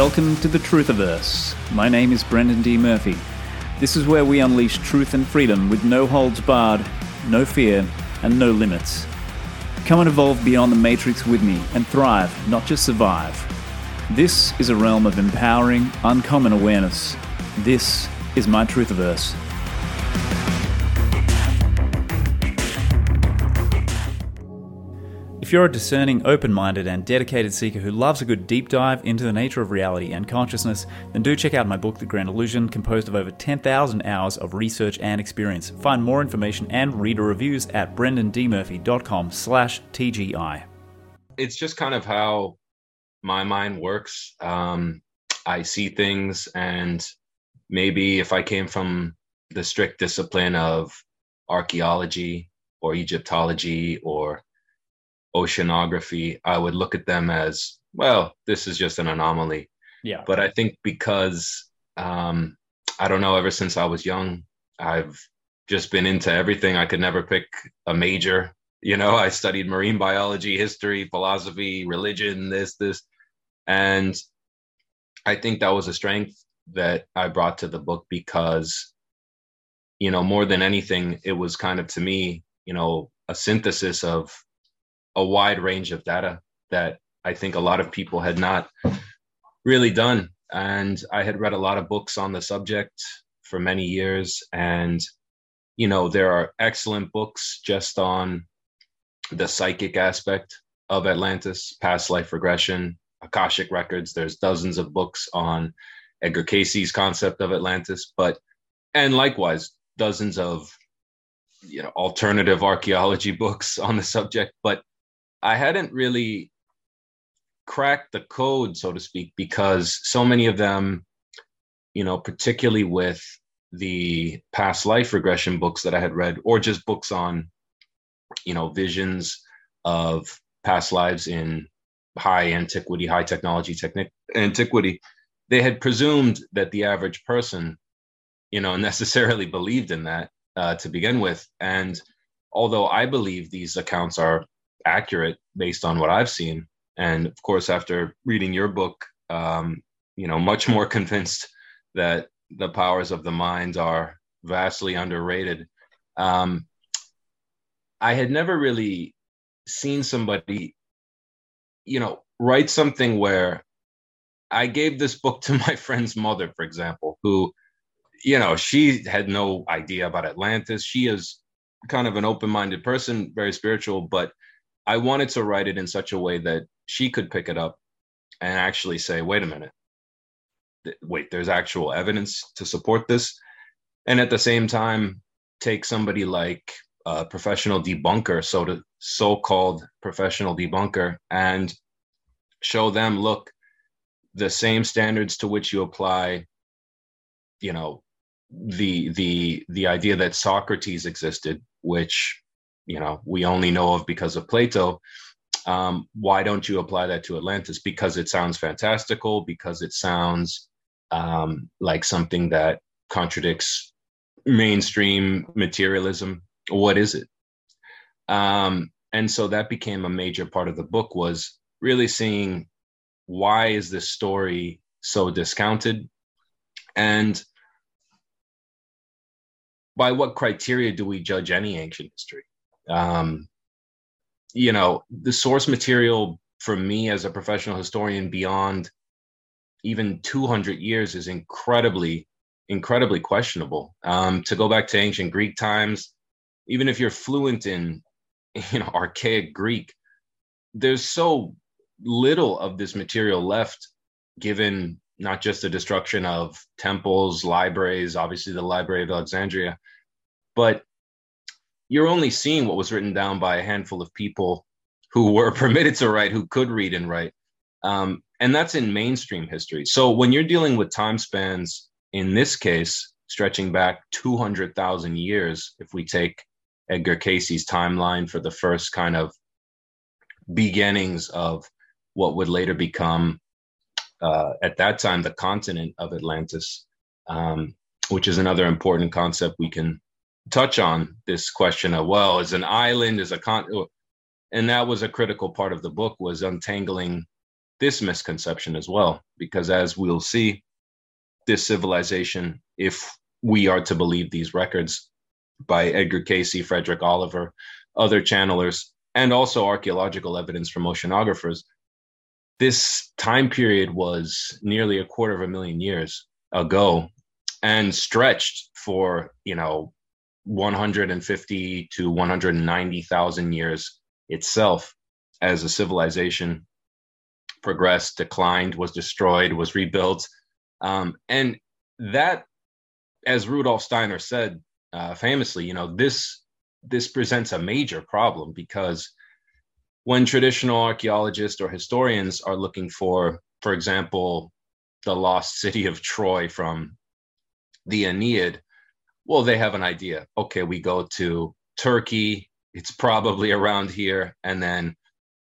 Welcome to the Truthiverse. My name is Brendan D. Murphy. This is where we unleash truth and freedom with no holds barred, no fear, and no limits. Come and evolve beyond the matrix with me and thrive, not just survive. This is a realm of empowering, uncommon awareness. This is my Truthiverse. If you're a discerning, open minded, and dedicated seeker who loves a good deep dive into the nature of reality and consciousness, then do check out my book, The Grand Illusion, composed of over 10,000 hours of research and experience. Find more information and reader reviews at brendandmurphy.com slash TGI. It's just kind of how my mind works. Um, I see things, and maybe if I came from the strict discipline of archaeology or Egyptology or oceanography, I would look at them as, well, this is just an anomaly. Yeah. But I think because, um, I don't know, ever since I was young, I've just been into everything. I could never pick a major. You know, I studied marine biology, history, philosophy, religion, this, this. And I think that was a strength that I brought to the book because, you know, more than anything, it was kind of to me, you know, a synthesis of a wide range of data that I think a lot of people had not really done. And I had read a lot of books on the subject for many years. And, you know, there are excellent books just on the psychic aspect of Atlantis, past life regression, Akashic records. There's dozens of books on Edgar Cayce's concept of Atlantis, but, and likewise, dozens of, you know, alternative archaeology books on the subject. But I hadn't really cracked the code, so to speak, because so many of them, you know, particularly with the past life regression books that I had read, or just books on, you know, visions of past lives in high antiquity, high technology, technic antiquity, they had presumed that the average person, you know, necessarily believed in that uh, to begin with. And although I believe these accounts are accurate based on what I've seen. And of course, after reading your book, um, you know, much more convinced that the powers of the mind are vastly underrated. Um, I had never really seen somebody, you know, write something where I gave this book to my friend's mother, for example, who, you know, she had no idea about Atlantis. She is kind of an open minded person, very spiritual, but I wanted to write it in such a way that she could pick it up and actually say, wait a minute, wait, there's actual evidence to support this. And at the same time, take somebody like a professional debunker, so to so-called professional debunker, and show them, look, the same standards to which you apply, you know, the the the idea that Socrates existed, which you know we only know of because of Plato. Um, why don't you apply that to Atlantis? Because it sounds fantastical. Because it sounds um, like something that contradicts mainstream materialism. What is it? Um, and so that became a major part of the book was really seeing why is this story so discounted and by what criteria do we judge any ancient history um, you know, the source material for me as a professional historian beyond even 200 years is incredibly, incredibly questionable. Um, to go back to ancient Greek times, even if you're fluent in, you know, archaic Greek, there's so little of this material left, given not just the destruction of temples, libraries, obviously the Library of Alexandria, but you're only seeing what was written down by a handful of people who were permitted to write, who could read and write. Um, and that's in mainstream history. So when you're dealing with time spans, in this case, stretching back 200,000 years, if we take Edgar Cayce's timeline for the first kind of beginnings of what would later become, uh, at that time, the continent of Atlantis, um, which is another important concept we can touch on this question of well is an island is a con and that was a critical part of the book was untangling this misconception as well, because as we'll see, this civilization, if we are to believe these records by Edgar Cayce Frederick Oliver, other channelers, and also archaeological evidence from oceanographers, this time period was nearly a quarter of a million years ago and stretched for, you know, 150 to 190,000 years itself as a civilization progressed, declined, was destroyed, was rebuilt. Um, and that, as Rudolf Steiner said uh, famously, you know, this this presents a major problem because when traditional archaeologists or historians are looking for, for example, the lost city of Troy from the Aeneid, well, they have an idea. Okay, we go to Turkey, it's probably around here, and then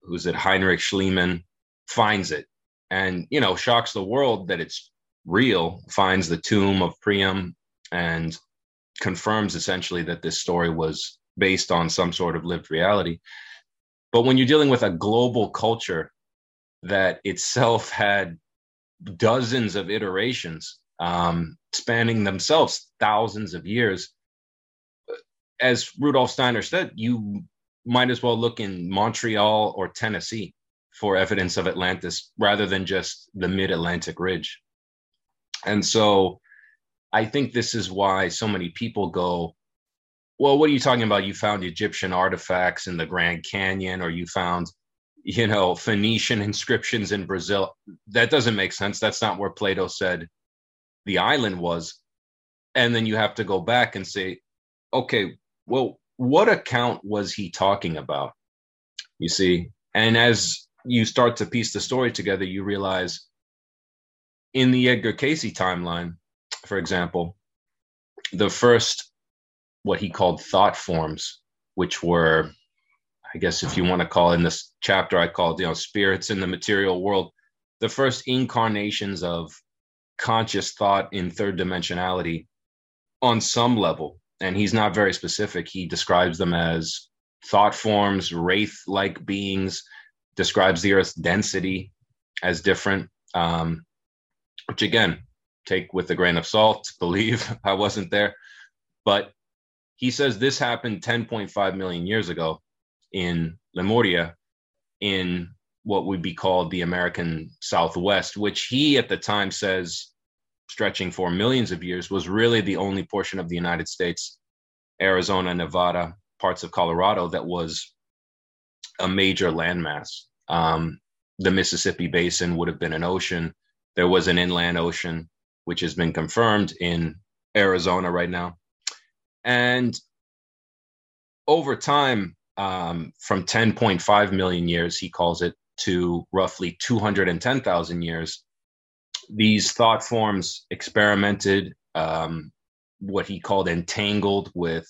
who's it? Heinrich Schliemann finds it and, you know, shocks the world that it's real, finds the tomb of Priam and confirms essentially that this story was based on some sort of lived reality. But when you're dealing with a global culture that itself had dozens of iterations um, spanning themselves thousands of years, as Rudolf Steiner said, you might as well look in Montreal or Tennessee for evidence of Atlantis rather than just the mid Atlantic ridge. And so I think this is why so many people go, well, what are you talking about? You found Egyptian artifacts in the Grand Canyon, or you found, you know, Phoenician inscriptions in Brazil. That doesn't make sense. That's not where Plato said the island was. And then you have to go back and say, okay, well, what account was he talking about? You see, and as you start to piece the story together, you realize in the Edgar Cayce timeline, for example, the first, what he called thought forms, which were, I guess, if you want to call in this chapter, I called, you know, spirits in the material world, the first incarnations of conscious thought in third dimensionality on some level. And he's not very specific. He describes them as thought forms, wraith like beings, describes the Earth's density as different, um, which again, take with a grain of salt, believe I wasn't there. But he says this happened 10.5 million years ago in Lemuria, in what would be called the American Southwest, which he at the time says, stretching for millions of years, was really the only portion of the United States, Arizona, Nevada, parts of Colorado, that was a major landmass. Um, the Mississippi Basin would have been an ocean. There was an inland ocean, which has been confirmed in Arizona right now. And over time, um, from 10.5 million years, he calls it, to roughly 210,000 years, these thought forms experimented um, what he called entangled with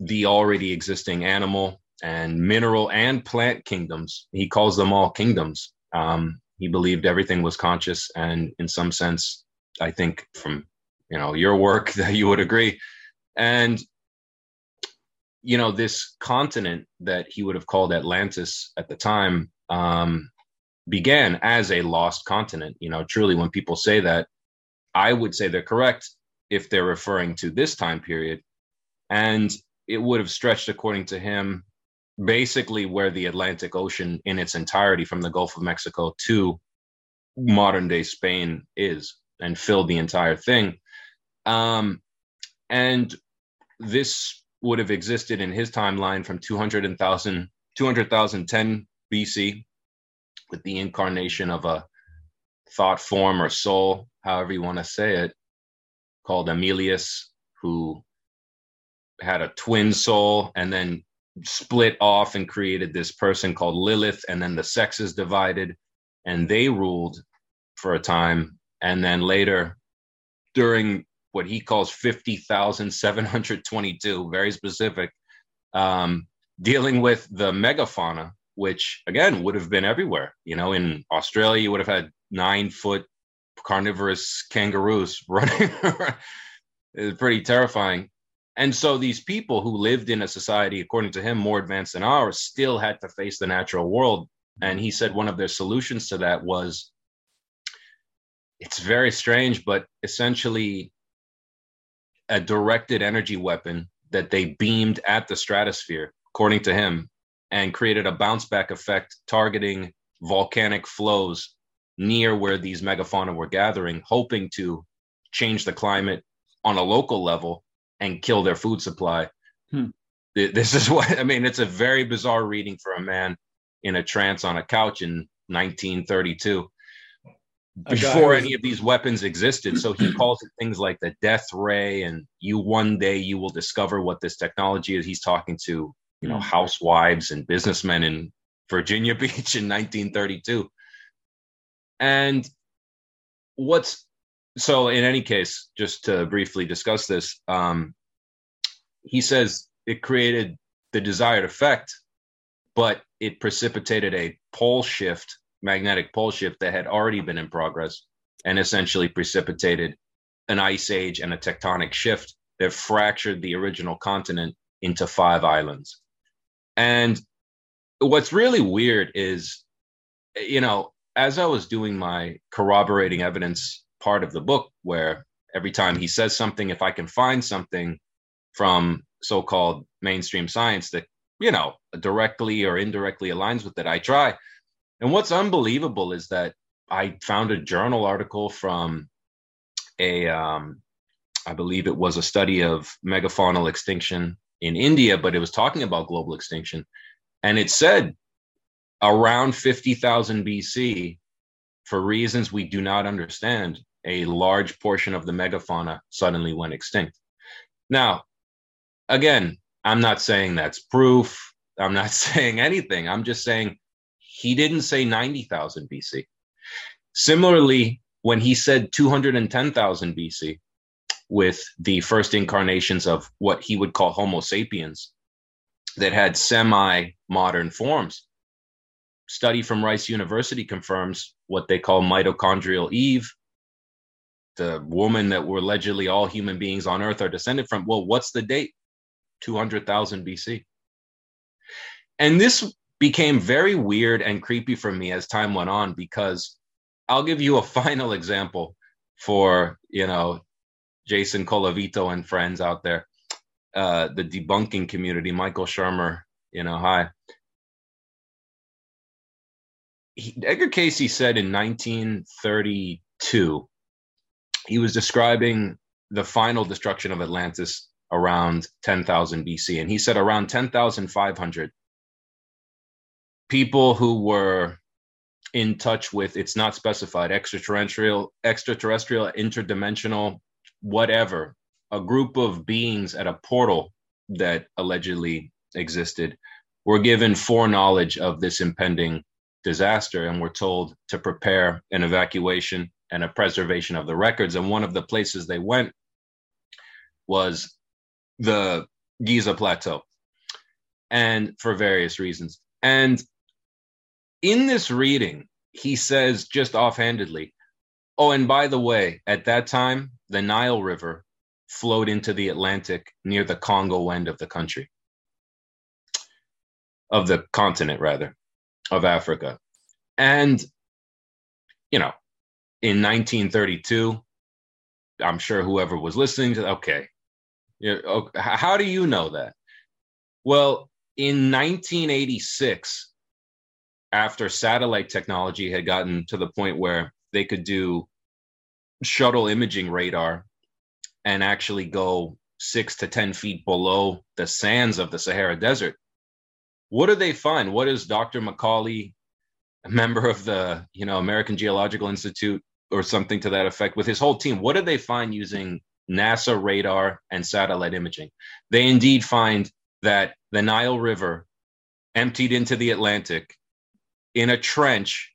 the already existing animal and mineral and plant kingdoms. He calls them all kingdoms. Um, he believed everything was conscious, and in some sense, I think from you know your work that you would agree. And you know this continent that he would have called Atlantis at the time um, began as a lost continent. You know, truly, when people say that, I would say they're correct if they're referring to this time period. And it would have stretched, according to him, basically where the Atlantic Ocean in its entirety from the Gulf of Mexico to modern day Spain is and filled the entire thing. Um, and this would have existed in his timeline from 200,000 200,010 BC with the incarnation of a thought form or soul, however you want to say it, called Amilius, who had a twin soul and then split off and created this person called Lilith, and then the sexes divided, and they ruled for a time. And then later, during what he calls 50,722, very specific, um, dealing with the megafauna, which again would have been everywhere. You know, in Australia, you would have had nine foot carnivorous kangaroos running. it's pretty terrifying. And so these people who lived in a society, according to him, more advanced than ours, still had to face the natural world And he said one of their solutions to that was it's very strange, but essentially a directed energy weapon that they beamed at the stratosphere, according to him, and created a bounce back effect targeting volcanic flows near where these megafauna were gathering, hoping to change the climate on a local level and kill their food supply. Hmm. This is what I mean. It's a very bizarre reading for a man in a trance on a couch in 1932 before any of these weapons existed. So he calls it things like the death ray, and you one day you will discover what this technology is. He's talking to you know hmm. housewives and businessmen in Virginia Beach in 1932. And what's so in any case, just to briefly discuss this, um, he says it created the desired effect, but it precipitated a pole shift, magnetic pole shift that had already been in progress and essentially precipitated an ice age and a tectonic shift that fractured the original continent into five islands. And what's really weird is, you know, as I was doing my corroborating evidence part of the book, where every time he says something, if I can find something from so called mainstream science that, you know, directly or indirectly aligns with it, I try. And what's unbelievable is that I found a journal article from a, um, I believe it was a study of megafaunal extinction in India, but it was talking about global extinction. And it said around 50,000 BC, for reasons we do not understand, a large portion of the megafauna suddenly went extinct. Now, again, I'm not saying that's proof. I'm not saying anything. I'm just saying he didn't say 90,000 BC. Similarly, when he said 210,000 BC, with the first incarnations of what he would call Homo sapiens that had semi modern forms. Study from Rice University confirms what they call mitochondrial Eve, the woman that we're allegedly all human beings on Earth are descended from. Well, what's the date? 200,000 BC. And this became very weird and creepy for me as time went on because I'll give you a final example for, you know, Jason Colavito and friends out there, uh, the debunking community, Michael Shermer, you know, hi. He, Edgar Cayce said in 1932, he was describing the final destruction of Atlantis around 10,000 BC. And he said around 10,500 people who were in touch with it's not specified extraterrestrial extraterrestrial interdimensional whatever, a group of beings at a portal that allegedly existed were given foreknowledge of this impending disaster and were told to prepare an evacuation and a preservation of the records. And one of the places they went was the Giza Plateau, and for various reasons. And in this reading, he says just offhandedly, Oh, and by the way, at that time, the Nile River flowed into the Atlantic near the Congo end of the country, of the continent, rather, of Africa. And, you know, in 1932, I'm sure whoever was listening to, okay, how do you know that? Well, in 1986, after satellite technology had gotten to the point where they could do shuttle imaging radar and actually go six to 10 feet below the sands of the Sahara Desert. What do they find? What is Dr. McCauley, a member of the you know American Geological Institute or something to that effect, with his whole team? What do they find using NASA radar and satellite imaging? They indeed find that the Nile River emptied into the Atlantic in a trench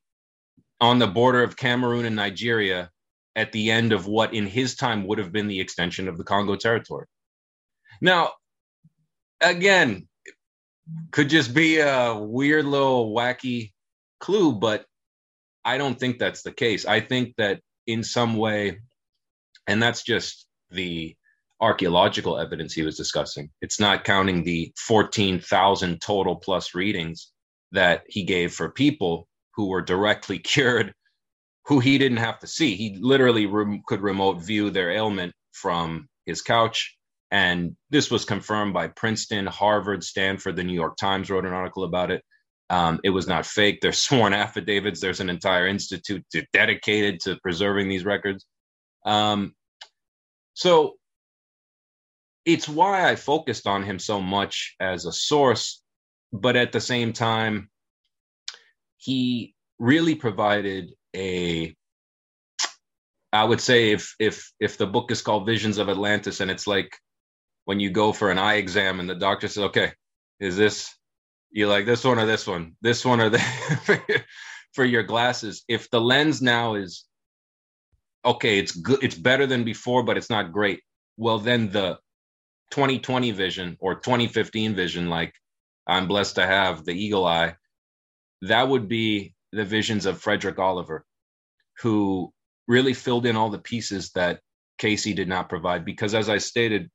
on the border of Cameroon and Nigeria at the end of what in his time would have been the extension of the Congo territory. Now, again, could just be a weird little wacky clue, but I don't think that's the case. I think that in some way, and that's just the archaeological evidence he was discussing. It's not counting the 14,000 total plus readings that he gave for people who were directly cured, who he didn't have to see. He literally rem- could remote view their ailment from his couch. And this was confirmed by Princeton, Harvard, Stanford. The New York Times wrote an article about it. Um, it was not fake. There's sworn affidavits. There's an entire institute to, dedicated to preserving these records. Um, so it's why I focused on him so much as a source, but at the same time, he really provided a I would say if if if the book is called Visions of Atlantis and it's like when you go for an eye exam and the doctor says, "Okay, is this you like this one or this one, this one or that for your glasses?" If the lens now is okay, it's good, it's better than before, but it's not great. Well, then the 2020 vision or 2015 vision, like I'm blessed to have the eagle eye, that would be the visions of Frederick Oliver, who really filled in all the pieces that Cayce did not provide. Because as I stated,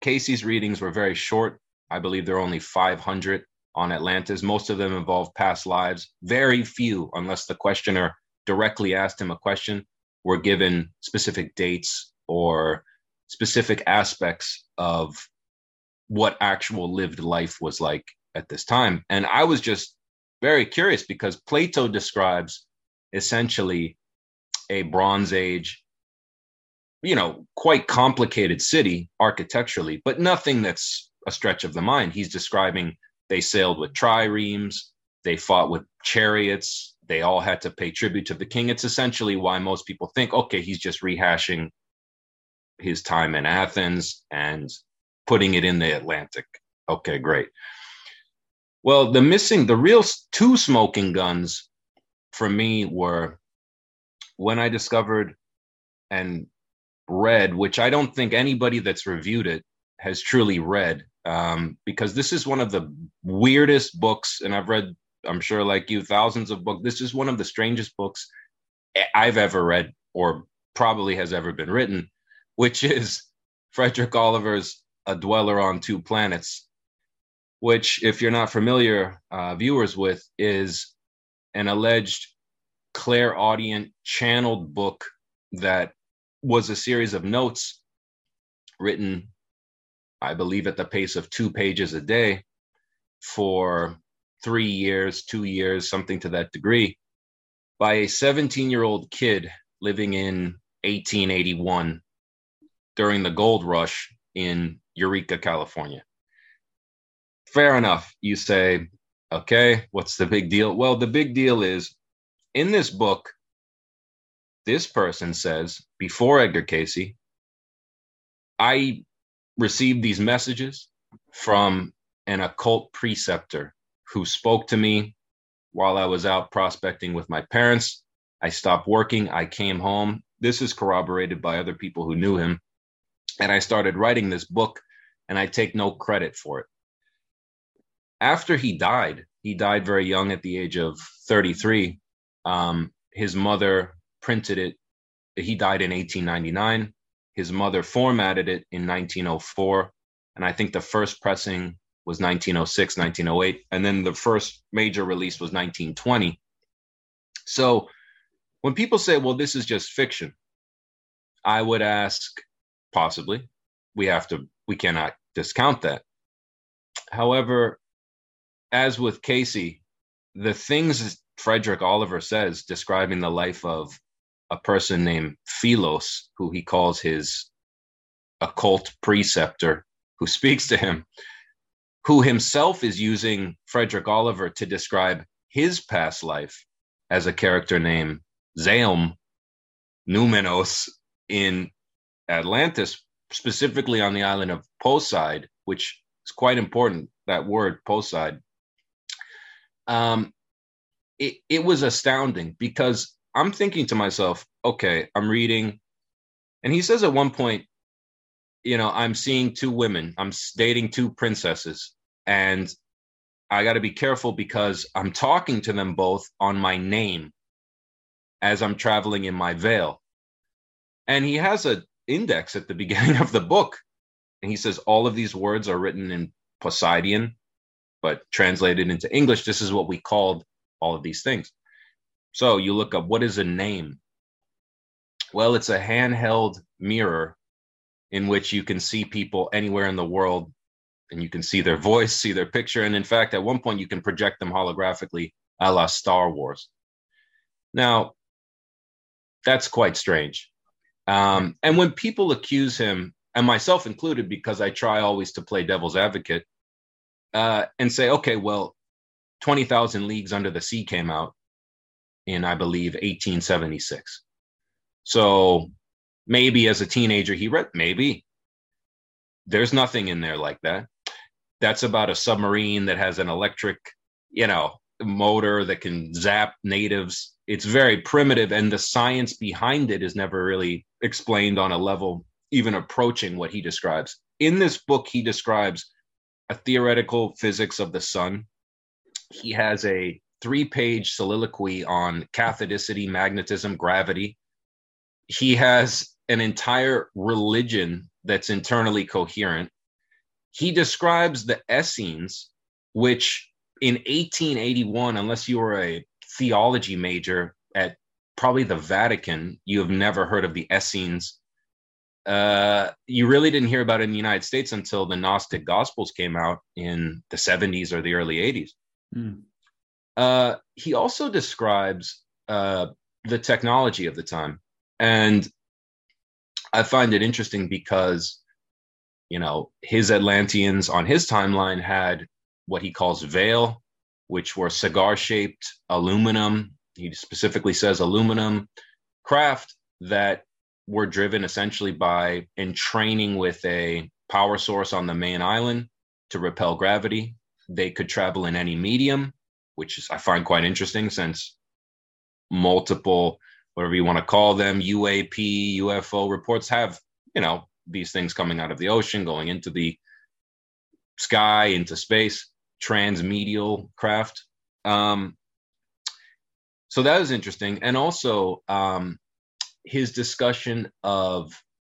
Cayce's readings were very short. I believe there are only 500 on Atlantis. Most of them involve past lives. Very few, unless the questioner directly asked him a question, were given specific dates or specific aspects of what actual lived life was like at this time. And I was just very curious because Plato describes essentially a Bronze Age, you know, quite complicated city architecturally, but nothing that's a stretch of the mind. He's describing they sailed with triremes, they fought with chariots, they all had to pay tribute to the king. It's essentially why most people think, okay, he's just rehashing his time in Athens and putting it in the Atlantic. Okay, great. Well, the missing, the real two smoking guns for me were when I discovered and read, which I don't think anybody that's reviewed it has truly read, um, because this is one of the weirdest books, and I've read, I'm sure, like you, thousands of books. This is one of the strangest books I've ever read, or probably has ever been written, which is Frederick Oliver's A Dweller on Two Planets, which, if you're not familiar, uh, viewers with, is an alleged clairaudient channeled book that was a series of notes written, I believe, at the pace of two pages a day for three years, two years, something to that degree, by a 17 year old kid living in 1881 during the gold rush in Eureka, California. Fair enough. You say, okay, what's the big deal? Well, the big deal is in this book, this person says, before Edgar Cayce, I received these messages from an occult preceptor who spoke to me while I was out prospecting with my parents. I stopped working. I came home. This is corroborated by other people who knew him. And I started writing this book, and I take no credit for it. After he died, he died very young at the age of 33. Um, his mother printed it. He died in 1899. His mother formatted it in 1904. And I think the first pressing was 1906, 1908. And then the first major release was 1920. So when people say, well, this is just fiction, I would ask, possibly. We have to, we cannot discount that. However, as with Cayce, the things Frederick Oliver says describing the life of a person named Philos, who he calls his occult preceptor, who speaks to him, who himself is using Frederick Oliver to describe his past life as a character named Zailm Numinos in Atlantis, specifically on the island of Poseid, which is quite important, that word Poseid um, it, it was astounding because I'm thinking to myself, okay, I'm reading. And he says at one point, you know, I'm seeing two women, I'm dating two princesses, and I got to be careful because I'm talking to them both on my name as I'm traveling in my veil. And he has an index at the beginning of the book. And he says all of these words are written in Poseidian, but translated into English, this is what we called all of these things. So you look up what is a name? Well, it's a handheld mirror in which you can see people anywhere in the world and you can see their voice, see their picture. And in fact, at one point, you can project them holographically a la Star Wars. Now, that's quite strange. Um, and when people accuse him, and myself included, because I try always to play devil's advocate, uh, and say, okay, well, 20,000 Leagues Under the Sea came out in, I believe, 1876. So maybe as a teenager he read, maybe. There's nothing in there like that. That's about a submarine that has an electric, you know, motor that can zap natives. It's very primitive, and the science behind it is never really explained on a level even approaching what he describes. In this book, he describes a theoretical physics of the sun. He has a three page soliloquy on cathodicity, magnetism, gravity. He has an entire religion that's internally coherent. He describes the Essenes, which in 1881, unless you were a theology major at probably the Vatican, you have never heard of the Essenes uh, you really didn't hear about it in the United States until the Gnostic Gospels came out in the 70s or the early 80s. Mm. Uh, he also describes uh, the technology of the time. And I find it interesting because, you know, his Atlanteans on his timeline had what he calls veil, which were cigar shaped aluminum. He specifically says aluminum craft that were driven essentially by entraining with a power source on the main island to repel gravity. They could travel in any medium, which is, I find quite interesting since multiple, whatever you want to call them, UAP, UFO reports have, you know, these things coming out of the ocean, going into the sky, into space, transmedial craft. Um, so that was interesting. And also, um, his discussion of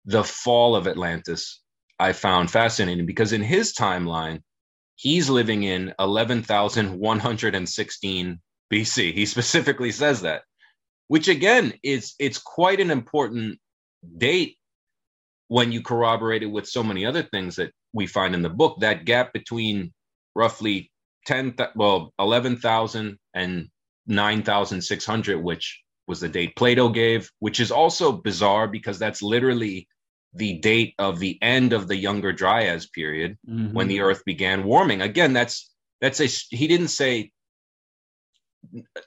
the fall of Atlantis I found fascinating because in his timeline, he's living in 11,116 BC. He specifically says that, which again is it's quite an important date when you corroborate it with so many other things that we find in the book. That gap between roughly 10 well 11,000 and 9,600 which was the date Plato gave, which is also bizarre because that's literally the date of the end of the Younger Dryas period mm-hmm. when the Earth began warming. Again, that's that's a he didn't say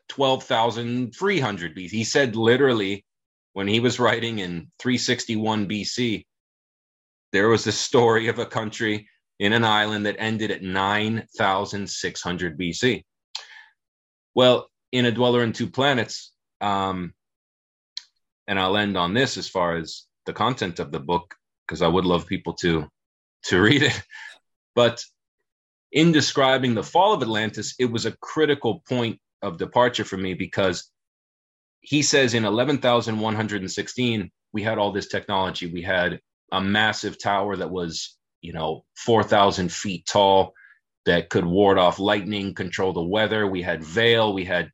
twelve thousand three hundred BC. He said literally when he was writing in 361 BC, there was a story of a country in an island that ended at 9,600 BC. Well, in A Dweller in Two Planets, um, and I'll end on this as far as the content of the book, because I would love people to to read it. But in describing the fall of Atlantis, it was a critical point of departure for me because he says in 11,116, we had all this technology. We had a massive tower that was, you know, 4,000 feet tall that could ward off lightning, control the weather. We had veil. We had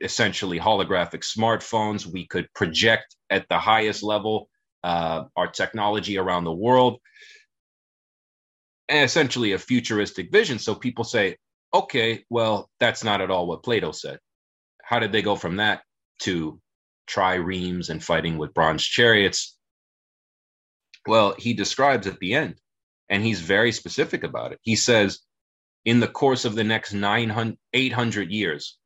essentially holographic smartphones. We could project at the highest level uh, our technology around the world, and essentially a futuristic vision. So people say, okay, well, that's not at all what Plato said. How did they go from that to triremes and fighting with bronze chariots? Well, he describes at the end, and he's very specific about it. He says, in the course of the next 900, 800 years,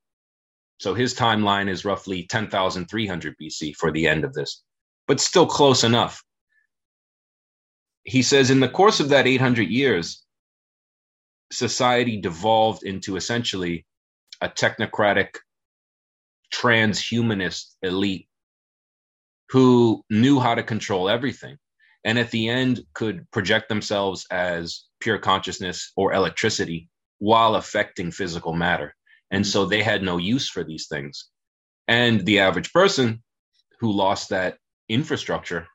so his timeline is roughly 10,300 BC for the end of this, but still close enough. He says in the course of that 800 years, society devolved into essentially a technocratic transhumanist elite who knew how to control everything and at the end could project themselves as pure consciousness or electricity while affecting physical matter and so they had no use for these things. And the average person who lost that infrastructure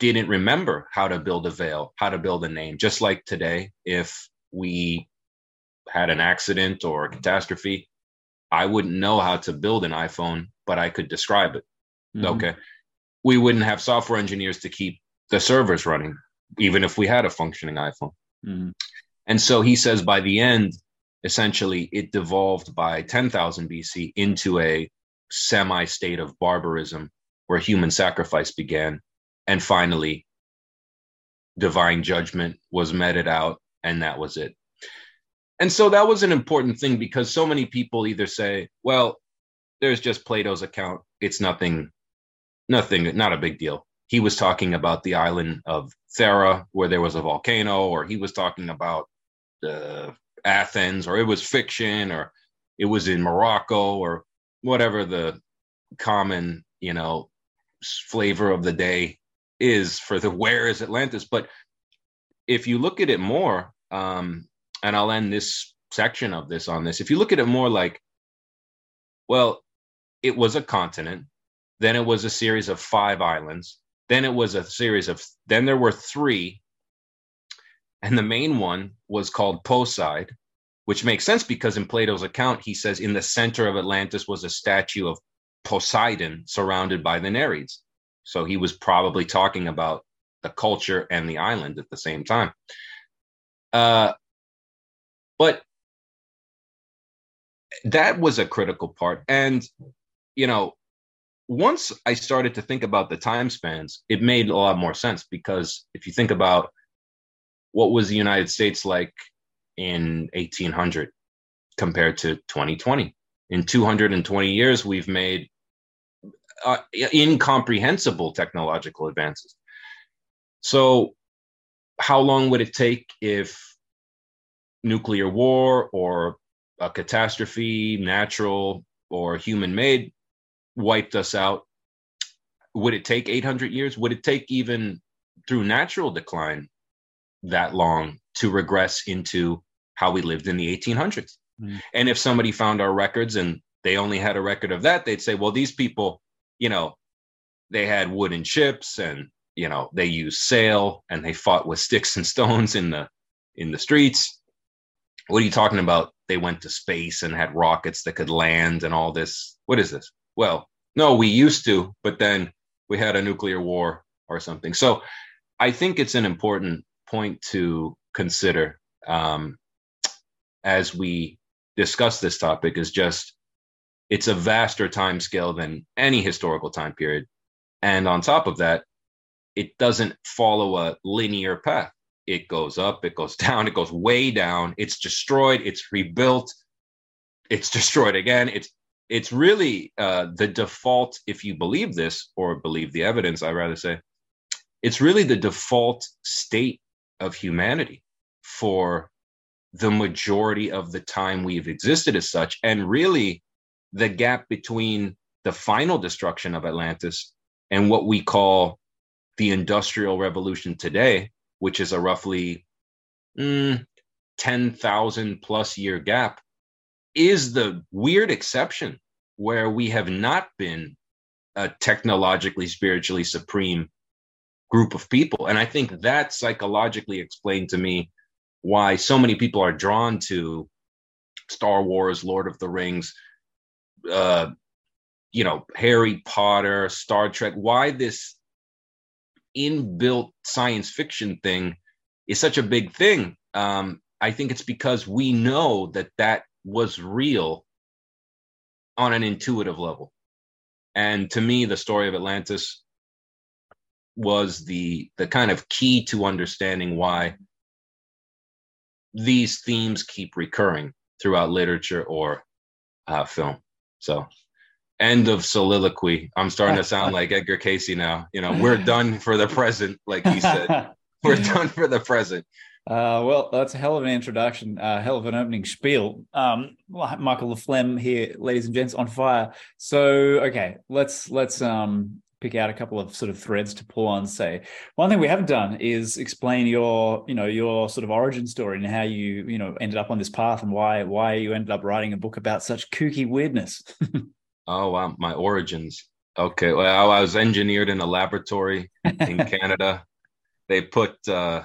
didn't remember how to build a veil, how to build a name. Just like today, if we had an accident or a catastrophe, I wouldn't know how to build an iPhone, but I could describe it. Mm-hmm. Okay. We wouldn't have software engineers to keep the servers running, even if we had a functioning iPhone. Mm-hmm. And so he says by the end, essentially, it devolved by 10,000 BC into a semi state of barbarism where human sacrifice began. And finally, divine judgment was meted out, and that was it. And so that was an important thing because so many people either say, well, there's just Plato's account. It's nothing, nothing, not a big deal. He was talking about the island of Thera where there was a volcano, or he was talking about uh, Athens, or it was fiction, or it was in Morocco, or whatever the common, you know, flavor of the day is for the where is Atlantis. But if you look at it more, um, and I'll end this section of this on this. If you look at it more like, well, it was a continent, then it was a series of five islands, then it was a series of, then there were three, and the main one was called Poseid, which makes sense because in Plato's account, he says in the center of Atlantis was a statue of Poseidon surrounded by the Nereids. So he was probably talking about the culture and the island at the same time. Uh, but that was a critical part. And, you know, once I started to think about the time spans, it made a lot more sense because if you think about what was the United States like in 1800 compared to 2020, in 220 years, we've made uh, incomprehensible technological advances. So, how long would it take if nuclear war or a catastrophe, natural or human made, wiped us out? Would it take 800 years? Would it take even through natural decline that long to regress into how we lived in the 1800s? Mm. And if somebody found our records and they only had a record of that, they'd say, well, these people you know, they had wooden ships and you know they used sail and they fought with sticks and stones in the in the streets. What are you talking about? They went to space and had rockets that could land and all this. What is this? Well, no, we used to, but then we had a nuclear war or something. So I think it's an important point to consider um, as we discuss this topic is just it's a vaster time scale than any historical time period. And on top of that, it doesn't follow a linear path. It goes up, it goes down, it goes way down. It's destroyed, it's rebuilt, it's destroyed again. It's it's really uh, the default, if you believe this or believe the evidence, I rather say, it's really the default state of humanity for the majority of the time we've existed as such. And really, the gap between the final destruction of Atlantis and what we call the Industrial Revolution today, which is a roughly mm, 10,000 plus year gap, is the weird exception where we have not been technologically, spiritually supreme group of people. And I think that psychologically explained to me why so many people are drawn to Star Wars, Lord of the Rings, uh, you know, Harry Potter, Star Trek, why this inbuilt science fiction thing is such a big thing. Um, I think it's because we know that that was real on an intuitive level. And to me, the story of Atlantis was the the kind of key to understanding why these themes keep recurring throughout literature or uh, film. So, end of soliloquy. I'm starting to sound like Edgar Cayce now. You know, we're done for the present, like he said. we're done for the present. Uh, well, that's a hell of an introduction, uh, hell of an opening spiel. Um, Michael Laflemme here, ladies and gents, on fire. So, okay, let's let's um, pick out a couple of sort of threads to pull on say. One thing we haven't done is explain your you know your sort of origin story and how you you know ended up on this path and why why you ended up writing a book about such kooky weirdness. Oh wow. My origins. Okay. Well i was engineered in a laboratory in canada. They put uh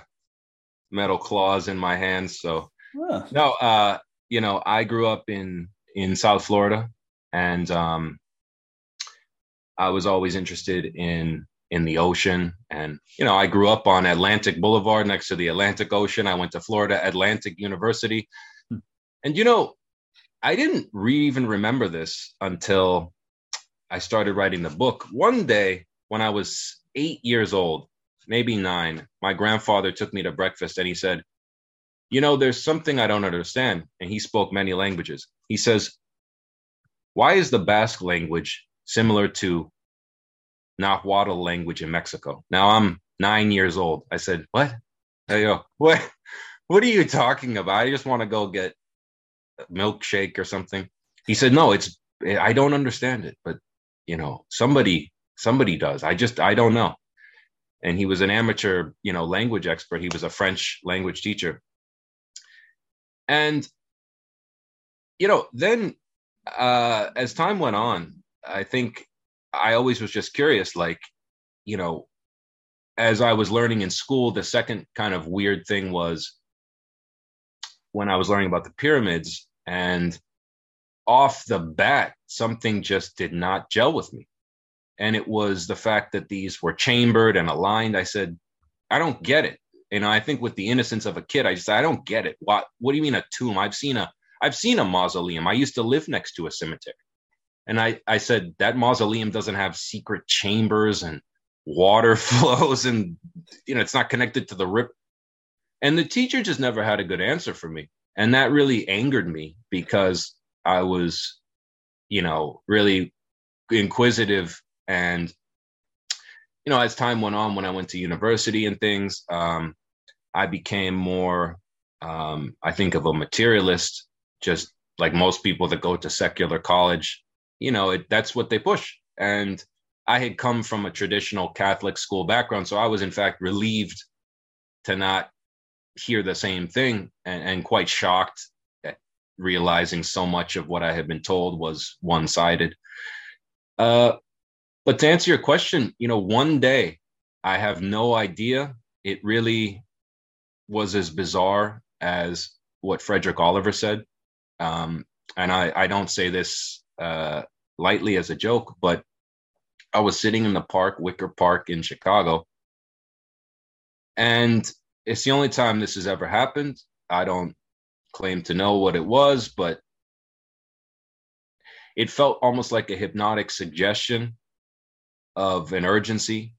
metal claws in my hands. So huh. no uh you know, I grew up in in South Florida, and um, I was always interested in in the ocean. And you know, I grew up on Atlantic Boulevard next to the Atlantic Ocean. I went to Florida Atlantic University, hmm. and you know, I didn't re- even remember this until I started writing the book. One day when I was eight years old, maybe nine, my grandfather took me to breakfast and he said, You know, there's something I don't understand. And he spoke many languages. He says, Why is the Basque language similar to Nahuatl language in Mexico? Now I'm nine years old. I said, What? I go, What? What are you talking about? I just want to go get a milkshake or something. He said, No, it's I don't understand it, but you know somebody somebody does i just i don't know and he was an amateur you know language expert he was a french language teacher and you know then uh as time went on i think i always was just curious like you know as i was learning in school the second kind of weird thing was when i was learning about the pyramids and off the bat, something just did not gel with me. And it was the fact that these were chambered and aligned. I said, I don't get it. And I think with the innocence of a kid, I just I don't get it. What what do you mean a tomb? I've seen a I've seen a mausoleum. I used to live next to a cemetery. And I, I said that mausoleum doesn't have secret chambers and water flows and you know it's not connected to the rip. And the teacher just never had a good answer for me. And that really angered me because I was, you know, really inquisitive and you know as time went on when i went to university and things um, i became more um, i think of a materialist just like most people that go to secular college you know it, that's what they push and i had come from a traditional catholic school background so i was in fact relieved to not hear the same thing and, and quite shocked at realizing so much of what I had been told was one sided. Uh, but to answer your question, you know, one day I have no idea. It really was as bizarre as what Frederick Oliver said. Um, and I, I don't say this uh, lightly as a joke, but I was sitting in the park, Wicker Park in Chicago. And it's the only time this has ever happened. I don't claim to know what it was, but it felt almost like a hypnotic suggestion of an urgency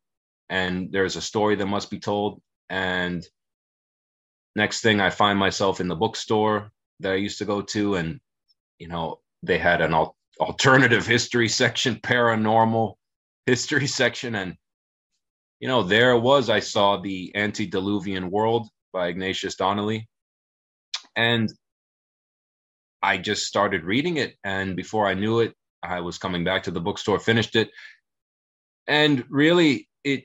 and there's a story that must be told and next thing i find myself in the bookstore that i used to go to and you know they had an alternative history section paranormal history section and you know there it was i saw the antediluvian world by ignatius donnelly and I just started reading it. And before I knew it, I was coming back to the bookstore, finished it. And really, it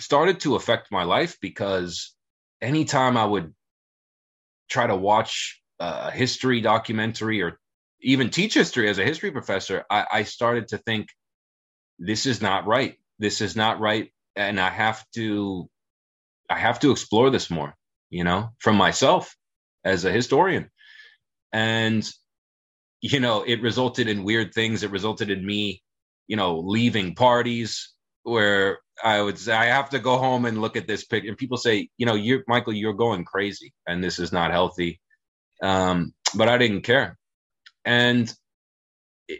started to affect my life because anytime I would try to watch a history documentary or even teach history as a history professor, I, I started to think, this is not right. This is not right. And I have to, I have to explore this more, you know, from myself as a historian. And, you know, it resulted in weird things. It resulted in me, you know, leaving parties where I would say, I have to go home and look at this picture. And people say, you know, you're Michael, you're going crazy and this is not healthy. Um, but I didn't care. And,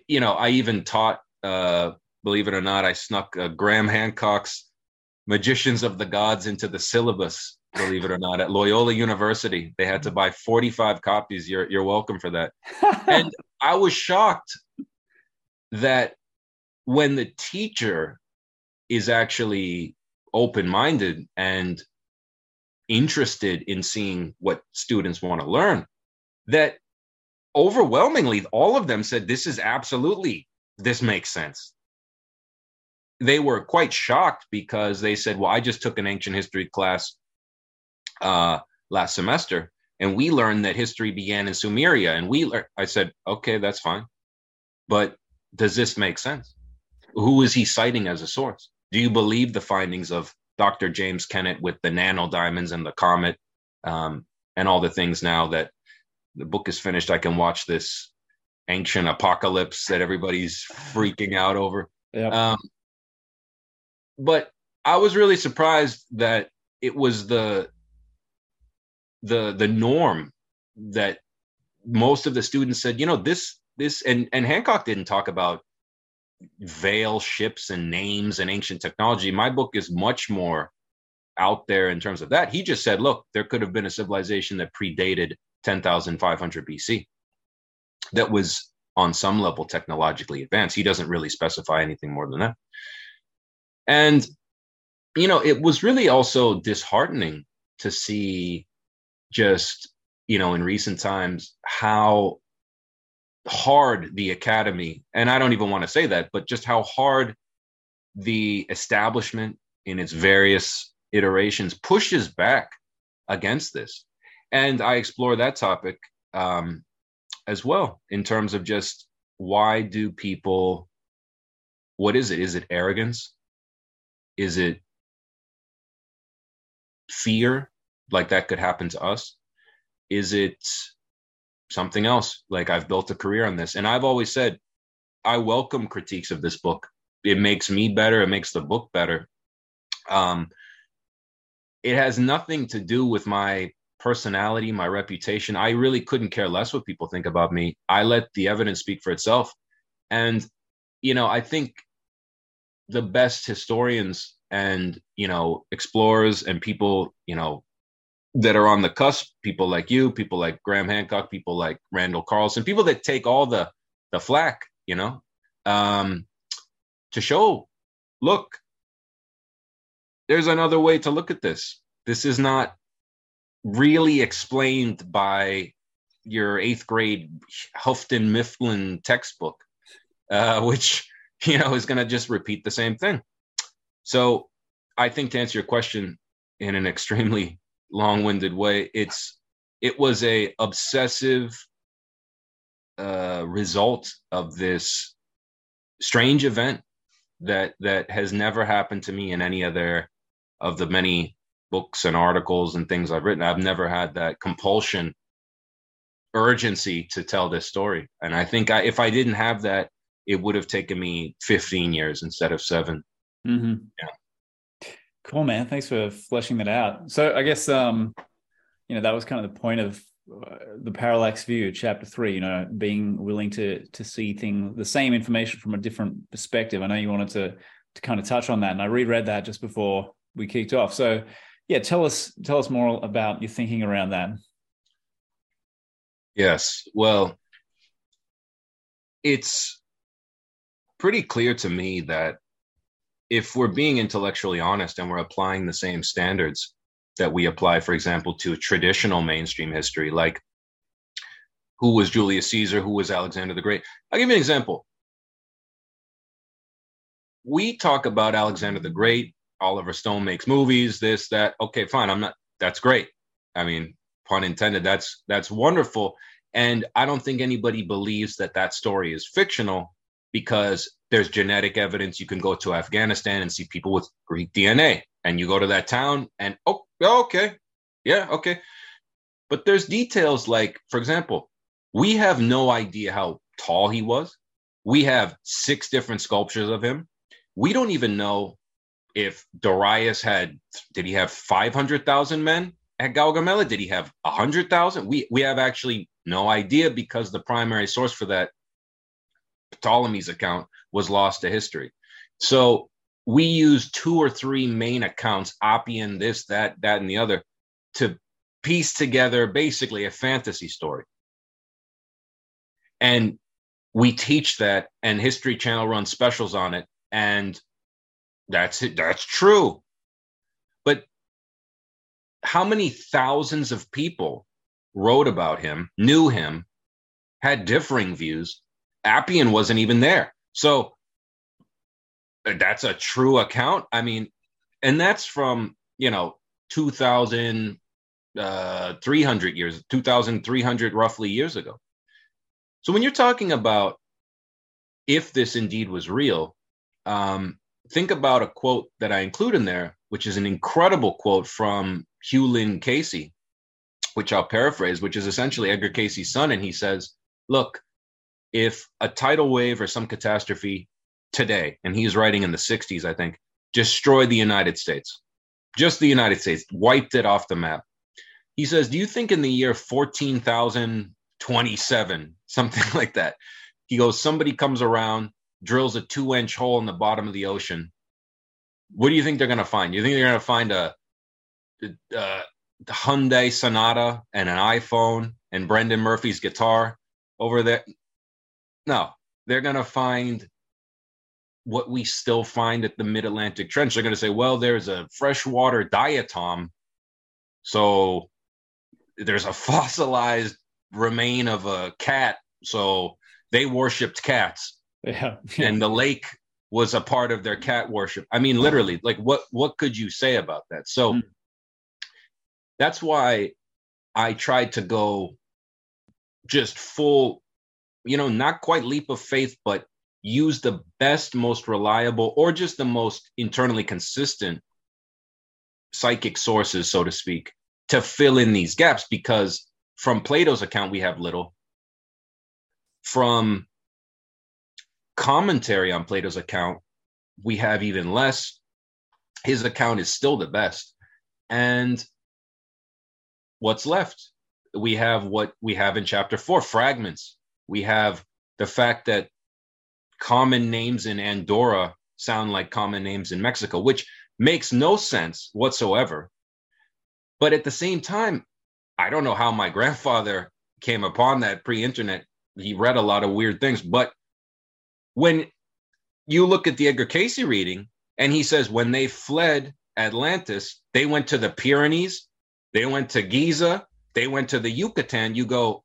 you know, I even taught, uh, believe it or not, I snuck uh, Graham Hancock's Magicians of the Gods into the syllabus believe it or not, at Loyola University. They had to buy 45 copies. You're you're welcome for that. and I was shocked that when the teacher is actually open-minded and interested in seeing what students want to learn, that overwhelmingly all of them said this is absolutely this makes sense they were quite shocked because they said well i just took an ancient history class uh, last semester, and we learned that history began in Sumeria. And we, I said, okay, that's fine, but does this make sense? Who is he citing as a source? Do you believe the findings of Dr. James Kennett with the nano diamonds and the comet um, and all the things now that the book is finished, I can watch this ancient apocalypse that everybody's freaking out over. Yep. Um, but I was really surprised that it was the the the norm that most of the students said, you know, this this and and Hancock didn't talk about veil ships and names and ancient technology. My book is much more out there in terms of that. He just said, look, there could have been a civilization that predated 10,500 BC that was on some level technologically advanced. He doesn't really specify anything more than that. And, you know, it was really also disheartening to see just, you know, in recent times how hard the academy, and I don't even want to say that, but just how hard the establishment in its various iterations pushes back against this. And I explore that topic um, as well in terms of just why do people, what is it? Is it arrogance? Is it fear? Like that could happen to us? Is it something else? Like I've built a career on this. And I've always said, I welcome critiques of this book. It makes me better, it makes the book better. Um, it has nothing to do with my personality, my reputation. I really couldn't care less what people think about me. I let the evidence speak for itself. And, you know, I think the best historians and, you know, explorers and people, you know, that are on the cusp, people like you, people like Graham Hancock, people like Randall Carlson, people that take all the the flack, you know, um, to show, look, there's another way to look at this. This is not really explained by your eighth grade Houghton Mifflin textbook, uh, which you know is going to just repeat the same thing. So, I think to answer your question in an extremely long-winded way, it's it was a obsessive uh, result of this strange event that that has never happened to me in any other of the many books and articles and things I've written. I've never had that compulsion, urgency to tell this story. And I think I, if I didn't have that, it would have taken me 15 years instead of 7 mm-hmm. Yeah. Cool, man. Thanks for fleshing that out. So I guess, um, you know, that was kind of the point of uh, the parallax view, chapter three, you know, being willing to, to see things, the same information from a different perspective. I know you wanted to, to kind of touch on that. And I reread that just before we kicked off. So, yeah, tell us tell us more about your thinking around that. Yes, well, it's pretty clear to me that if we're being intellectually honest and we're applying the same standards that we apply, for example, to traditional mainstream history, like who was Julius Caesar, who was Alexander the Great. I'll give you an example. We talk about Alexander the Great Oliver Stone makes movies, this, that. Okay, fine. I'm not, that's great. I mean, pun intended, that's, that's wonderful. And I don't think anybody believes that that story is fictional because there's genetic evidence. You can go to Afghanistan and see people with Greek DNA, and you go to that town and, oh, okay. Yeah, okay. But there's details like, for example, we have no idea how tall he was. We have six different sculptures of him. We don't even know if Darius had, did he have 500,000 men at Gaugamela? Did he have 100,000? We, we have actually no idea because the primary source for that, Ptolemy's account, was lost to history. So we use two or three main accounts, Appian, this, that, that, and the other, to piece together basically a fantasy story. And we teach that, and History Channel runs specials on it. And that's it. That's true. But how many thousands of people wrote about him, knew him, had differing views? Appian wasn't even there. So uh, that's a true account. I mean, and that's from, you know, 2,300 uh, years, 2,300 roughly years ago. So when you're talking about if this indeed was real, um, think about a quote that I include in there, which is an incredible quote from Hugh Lynn Cayce, which I'll paraphrase, which is essentially Edgar Cayce's son. And he says, Look, if a tidal wave or some catastrophe today, and he's writing in the 60s, I think, destroyed the United States, just the United States, wiped it off the map. He says, Do you think in the year 14,027, something like that, he goes, somebody comes around, drills a two inch hole in the bottom of the ocean. What do you think they're going to find? You think they're going to find a, a Hyundai Sonata and an iPhone and Brendan Murphy's guitar over there? No, they're going to find what we still find at the Mid Atlantic Trench. They're going to say, well, there's a freshwater diatom. So there's a fossilized remain of a cat. So they worshipped cats. Yeah. and the lake was a part of their cat worship. I mean, literally, like what what could you say about that? So mm. that's why I tried to go just full, you know, not quite leap of faith, but use the best, most reliable, or just the most internally consistent psychic sources, so to speak, to fill in these gaps. Because from Plato's account, we have little. From commentary on Plato's account, we have even less. His account is still the best. And what's left? We have what we have in chapter four fragments. We have the fact that common names in Andorra sound like common names in Mexico, which makes no sense whatsoever. But at the same time, I don't know how my grandfather came upon that pre internet. He read a lot of weird things, but when you look at the Edgar Cayce reading, and he says when they fled Atlantis, they went to the Pyrenees, they went to Giza, they went to the Yucatan. You go,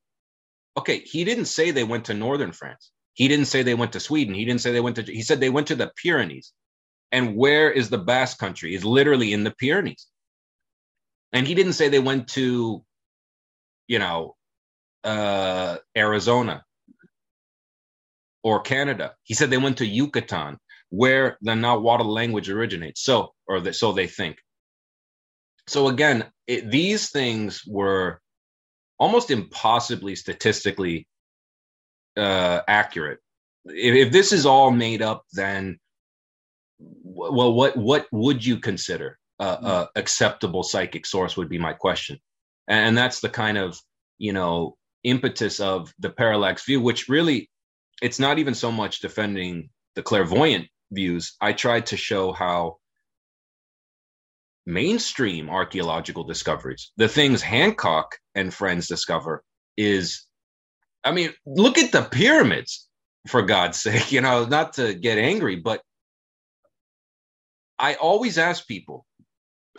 okay, he didn't say they went to northern France. He didn't say they went to Sweden. He didn't say they went to, he said they went to the Pyrenees. And where is the Basque country? Is literally in the Pyrenees. And he didn't say they went to, you know, uh, Arizona or Canada. He said they went to Yucatan, where the Nahuatl language originates. So, or the, so they think. So again, it, these things were almost impossibly statistically uh, accurate. If, if this is all made up, then well, what what would you consider a, acceptable psychic source? Would be my question, and that's the kind of you know impetus of the parallax view, which really it's not even so much defending the clairvoyant views. I tried to show how mainstream archaeological discoveries, the things Hancock and friends discover, is I mean, look at the pyramids, for God's sake, you know, not to get angry, but I always ask people,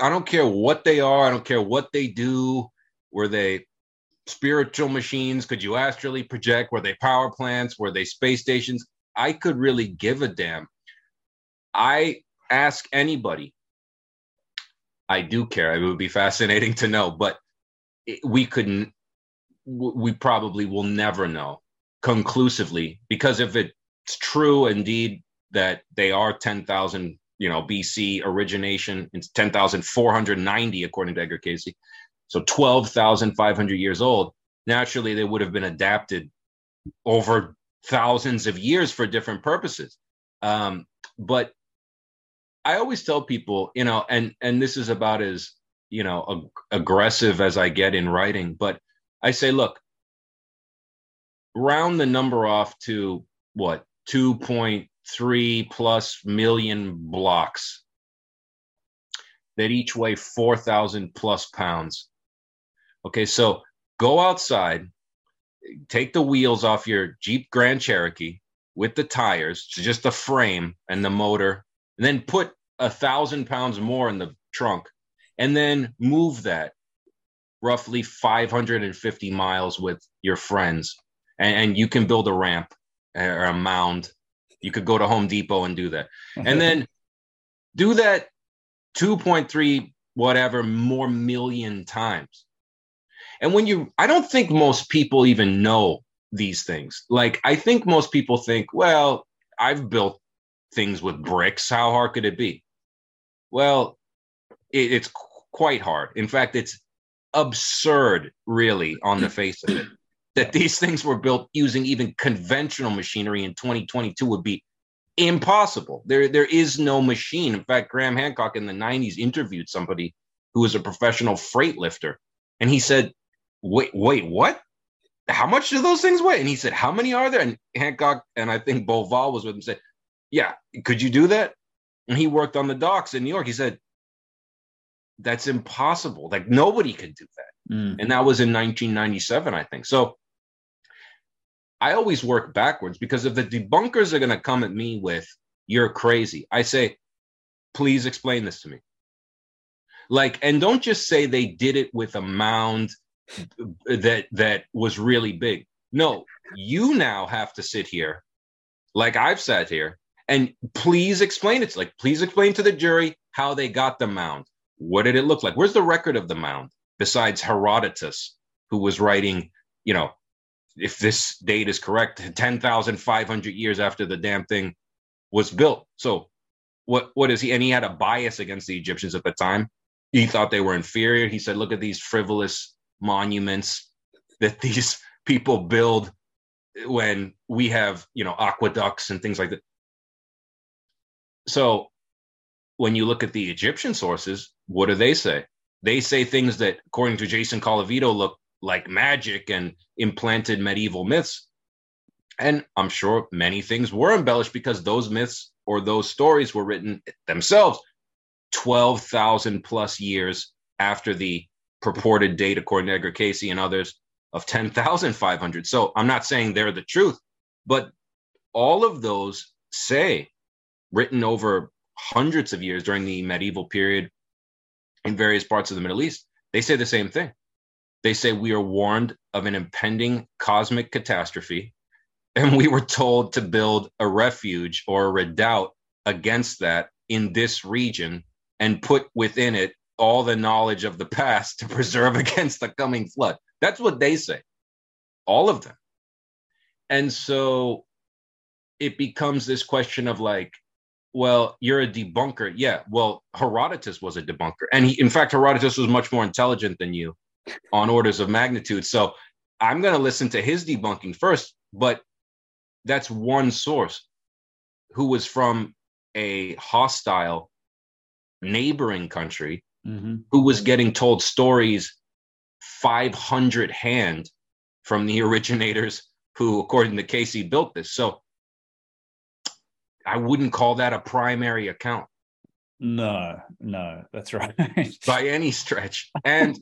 I don't care what they are, I don't care what they do, were they spiritual machines? Could you astrally project? Were they power plants? Were they space stations? I could really give a damn. I ask anybody. I do care. It would be fascinating to know, but we couldn't. We probably will never know conclusively because if it's true indeed that they are 10,000, you know, BC origination, it's 10,490 according to Edgar Cayce so 12,500 years old. Naturally, they would have been adapted over thousands of years for different purposes. Um, but I always tell people, you know, and and this is about as you know ag- aggressive as I get in writing, but I say, look, round the number off to what 2.3 plus million blocks that each weigh 4,000 plus pounds. Okay, so go outside, take the wheels off your Jeep Grand Cherokee with the tires, so just the frame and the motor, and then put a thousand pounds more in the trunk, and then move that roughly 550 miles with your friends, and, and you can build a ramp uh, or a mound. You could go to Home Depot and do that, and then do that 2.3 whatever more million times and when you, I don't think most people even know these things. Like, I think most people think, well, I've built things with bricks. How hard could it be? Well, it, it's quite hard. In fact, it's absurd, really, on the face of it. That these things were built using even conventional machinery in 2022 would be impossible. There, there is no machine. In fact, Graham Hancock in the 90s interviewed somebody who was a professional freight lifter, and he said, "Wait, wait, what? How much do those things weigh?" And he said, "How many are there?" And Hancock and I think Bauval was with him. Said, "Yeah, could you do that?" And he worked on the docks in New York. He said, "That's impossible. Like nobody could do that." Mm. And that was in 1997, I think. So I always work backwards because if the debunkers are going to come at me with, you're crazy, I say, please explain this to me. Like, and don't just say they did it with a mound that that was really big. No, you now have to sit here, like I've sat here, and please explain it. Like, please explain to the jury how they got the mound. What did it look like? Where's the record of the mound besides Herodotus, who was writing, you know, if this date is correct, 10,500 years after the damn thing was built. So what what is he? And he had a bias against the Egyptians at the time. He thought they were inferior. He said, look at these frivolous monuments that these people build when we have, you know, aqueducts and things like that. So when you look at the Egyptian sources, what do they say? They say things that, according to Jason Colavito, look like magic and implanted medieval myths. And I'm sure many things were embellished because those myths or those stories were written themselves 12,000 plus years after the purported date, according to Cayce and others, of 10,500. So I'm not saying they're the truth, but all of those say, written over hundreds of years during the medieval period in various parts of the Middle East, they say the same thing. They say we are warned of an impending cosmic catastrophe, and we were told to build a refuge or a redoubt against that in this region and put within it all the knowledge of the past to preserve against the coming flood. That's what they say, all of them. And so it becomes this question of like, well, you're a debunker. Yeah, well, Herodotus was a debunker. And he, in fact, Herodotus was much more intelligent than you on orders of magnitude. So I'm going to listen to his debunking first, but that's one source who was from a hostile neighboring country mm-hmm. who was getting told stories 500 hand from the originators who, according to Cayce, built this. So I wouldn't call that a primary account. No, no, that's right. By any stretch. And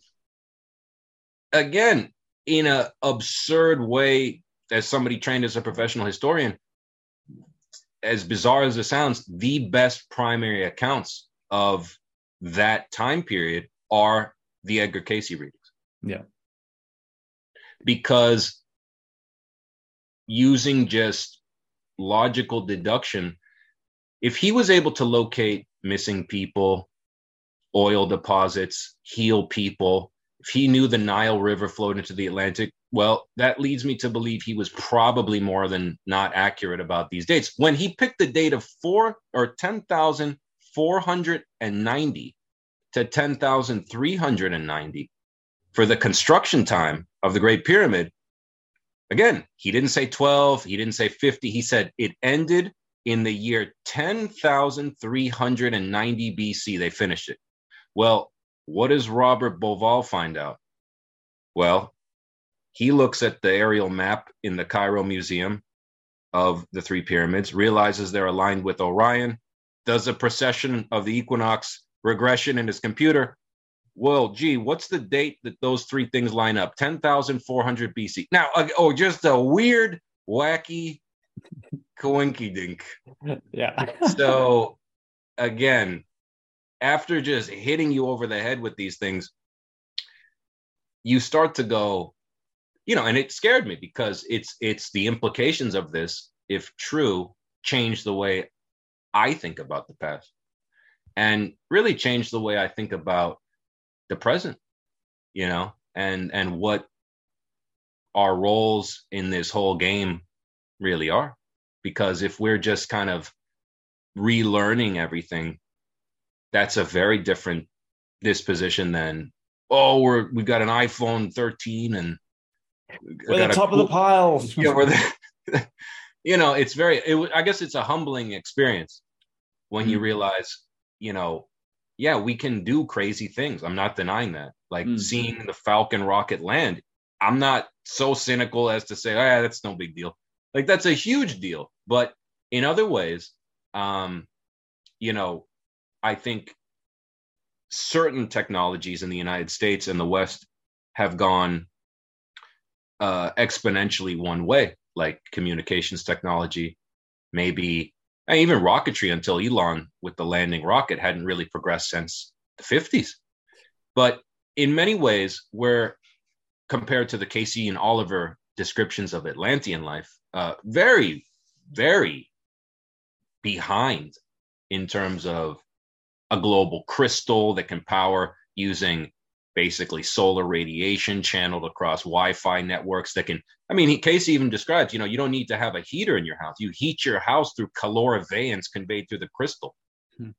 again, in an absurd way, as somebody trained as a professional historian, as bizarre as it sounds, the best primary accounts of that time period are the Edgar Cayce readings. Yeah. Because using just logical deduction, if he was able to locate missing people, oil deposits, heal people, if he knew the Nile River flowed into the Atlantic, well, that leads me to believe he was probably more than not accurate about these dates. When he picked the date of four or 10,490 to 10,390 for the construction time of the Great Pyramid, again, he didn't say 12, he didn't say 50. He said it ended in the year 10,390 BC. They finished it. Well, what does Robert Bauval find out? Well, he looks at the aerial map in the Cairo Museum of the three pyramids, realizes they're aligned with Orion, does a precession of the equinox regression in his computer. Well, gee, what's the date that those three things line up? 10,400 BC. Now, uh, oh, just a weird, wacky coinky dink. Yeah. so, again, after just hitting you over the head with these things, you start to go, you know, and it scared me because it's it's the implications of this, if true, change the way I think about the past and really change the way I think about the present, you know, and and what our roles in this whole game really are. Because if we're just kind of relearning everything that's a very different disposition than oh, we're we've got an iPhone 13 and we're the top cool, of the pile. yeah, we're the, you know, it's very. It, I guess it's a humbling experience when you realize, you know, yeah, we can do crazy things. I'm not denying that. Like mm seeing the Falcon rocket land, I'm not so cynical as to say, ah, that's no big deal. Like that's a huge deal. But in other ways, um, you know, I think certain technologies in the United States and the West have gone uh, exponentially one way, like communications technology, maybe even rocketry until Elon with the landing rocket hadn't really progressed since the 50s. But in many ways, we're compared to the Cayce and Oliver descriptions of Atlantean life, uh, very, very behind in terms of a global crystal that can power using basically solar radiation channeled across Wi-Fi networks that can. I mean, Cayce even describes, you know, you don't need to have a heater in your house. You heat your house through calorivayance conveyed through the crystal, hmm.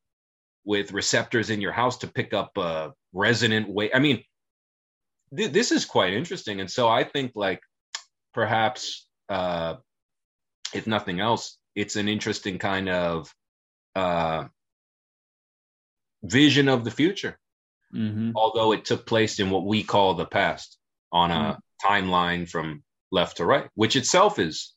with receptors in your house to pick up a resonant wave. I mean, th- this is quite interesting, and so I think like perhaps, uh, if nothing else, it's an interesting kind of uh, vision of the future mm-hmm. although it took place in what we call the past on a mm-hmm. timeline from left to right, which itself is